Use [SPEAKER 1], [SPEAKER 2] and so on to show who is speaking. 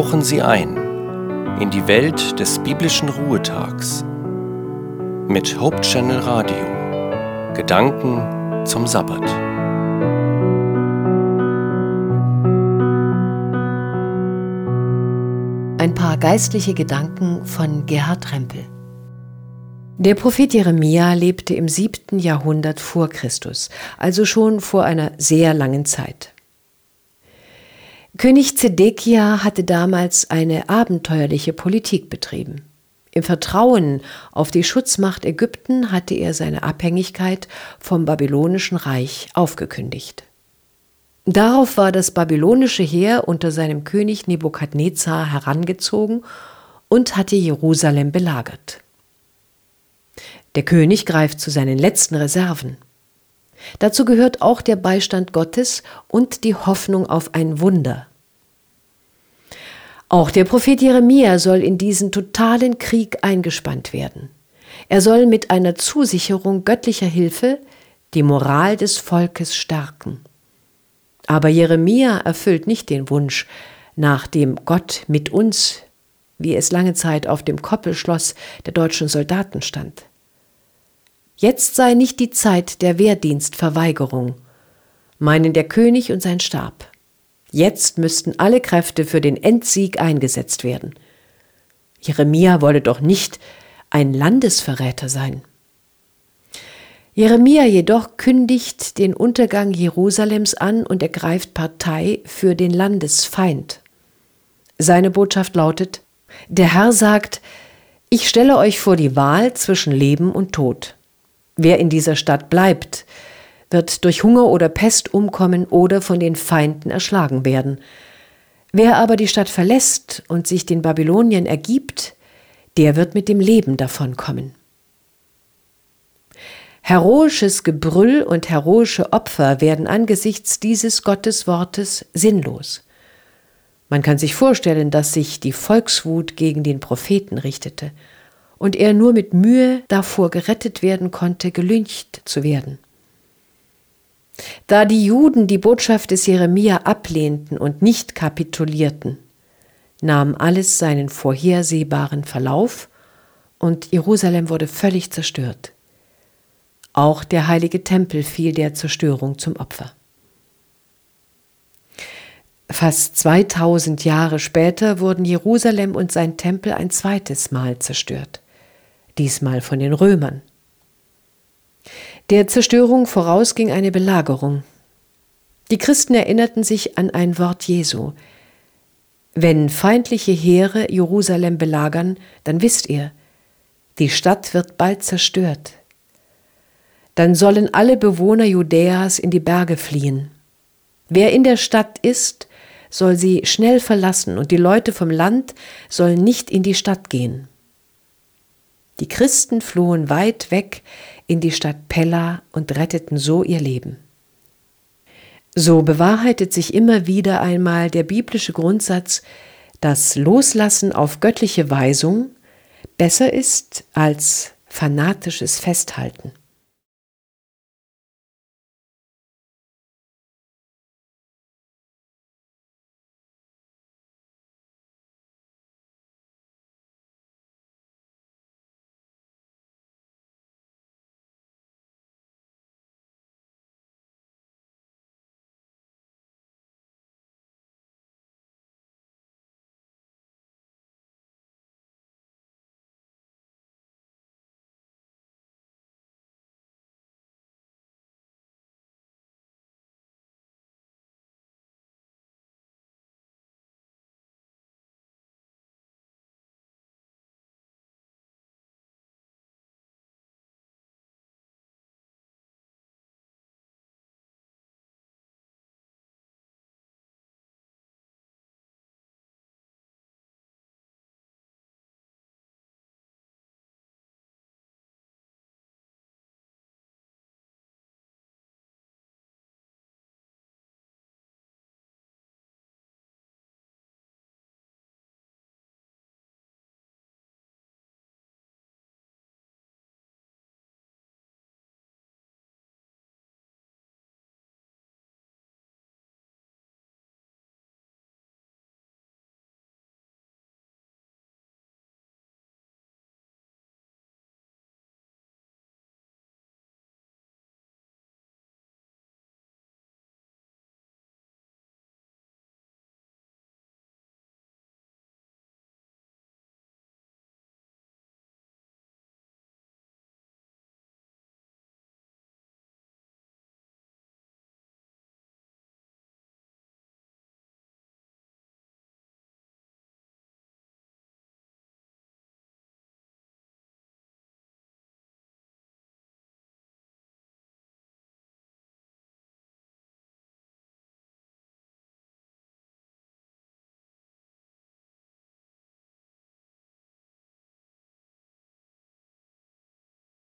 [SPEAKER 1] tauchen Sie ein in die Welt des biblischen Ruhetags mit Hope Channel Radio. Gedanken zum Sabbat.
[SPEAKER 2] Ein paar geistliche Gedanken von Gerhard Rempel. Der Prophet Jeremia lebte im siebten Jahrhundert vor Christus, also schon vor einer sehr langen Zeit. König Zedekia hatte damals eine abenteuerliche Politik betrieben. Im Vertrauen auf die Schutzmacht Ägypten hatte er seine Abhängigkeit vom babylonischen Reich aufgekündigt. Darauf war das babylonische Heer unter seinem König Nebukadnezar herangezogen und hatte Jerusalem belagert. Der König greift zu seinen letzten Reserven. Dazu gehört auch der Beistand Gottes und die Hoffnung auf ein Wunder. Auch der Prophet Jeremia soll in diesen totalen Krieg eingespannt werden. Er soll mit einer Zusicherung göttlicher Hilfe die Moral des Volkes stärken. Aber Jeremia erfüllt nicht den Wunsch nach dem Gott mit uns, wie es lange Zeit auf dem Koppelschloss der deutschen Soldaten stand. Jetzt sei nicht die Zeit der Wehrdienstverweigerung, meinen der König und sein Stab. Jetzt müssten alle Kräfte für den Endsieg eingesetzt werden. Jeremia wolle doch nicht ein Landesverräter sein. Jeremia jedoch kündigt den Untergang Jerusalems an und ergreift Partei für den Landesfeind. Seine Botschaft lautet, der Herr sagt, ich stelle euch vor die Wahl zwischen Leben und Tod. Wer in dieser Stadt bleibt, wird durch Hunger oder Pest umkommen oder von den Feinden erschlagen werden. Wer aber die Stadt verlässt und sich den Babylonien ergibt, der wird mit dem Leben davonkommen. Heroisches Gebrüll und heroische Opfer werden angesichts dieses Gotteswortes sinnlos. Man kann sich vorstellen, dass sich die Volkswut gegen den Propheten richtete und er nur mit Mühe davor gerettet werden konnte, gelyncht zu werden. Da die Juden die Botschaft des Jeremia ablehnten und nicht kapitulierten, nahm alles seinen vorhersehbaren Verlauf und Jerusalem wurde völlig zerstört. Auch der heilige Tempel fiel der Zerstörung zum Opfer. Fast 2000 Jahre später wurden Jerusalem und sein Tempel ein zweites Mal zerstört, diesmal von den Römern. Der Zerstörung vorausging eine Belagerung. Die Christen erinnerten sich an ein Wort Jesu. Wenn feindliche Heere Jerusalem belagern, dann wisst ihr, die Stadt wird bald zerstört. Dann sollen alle Bewohner Judäas in die Berge fliehen. Wer in der Stadt ist, soll sie schnell verlassen, und die Leute vom Land sollen nicht in die Stadt gehen. Die Christen flohen weit weg in die Stadt Pella und retteten so ihr Leben. So bewahrheitet sich immer wieder einmal der biblische Grundsatz, dass Loslassen auf göttliche Weisung besser ist als fanatisches Festhalten.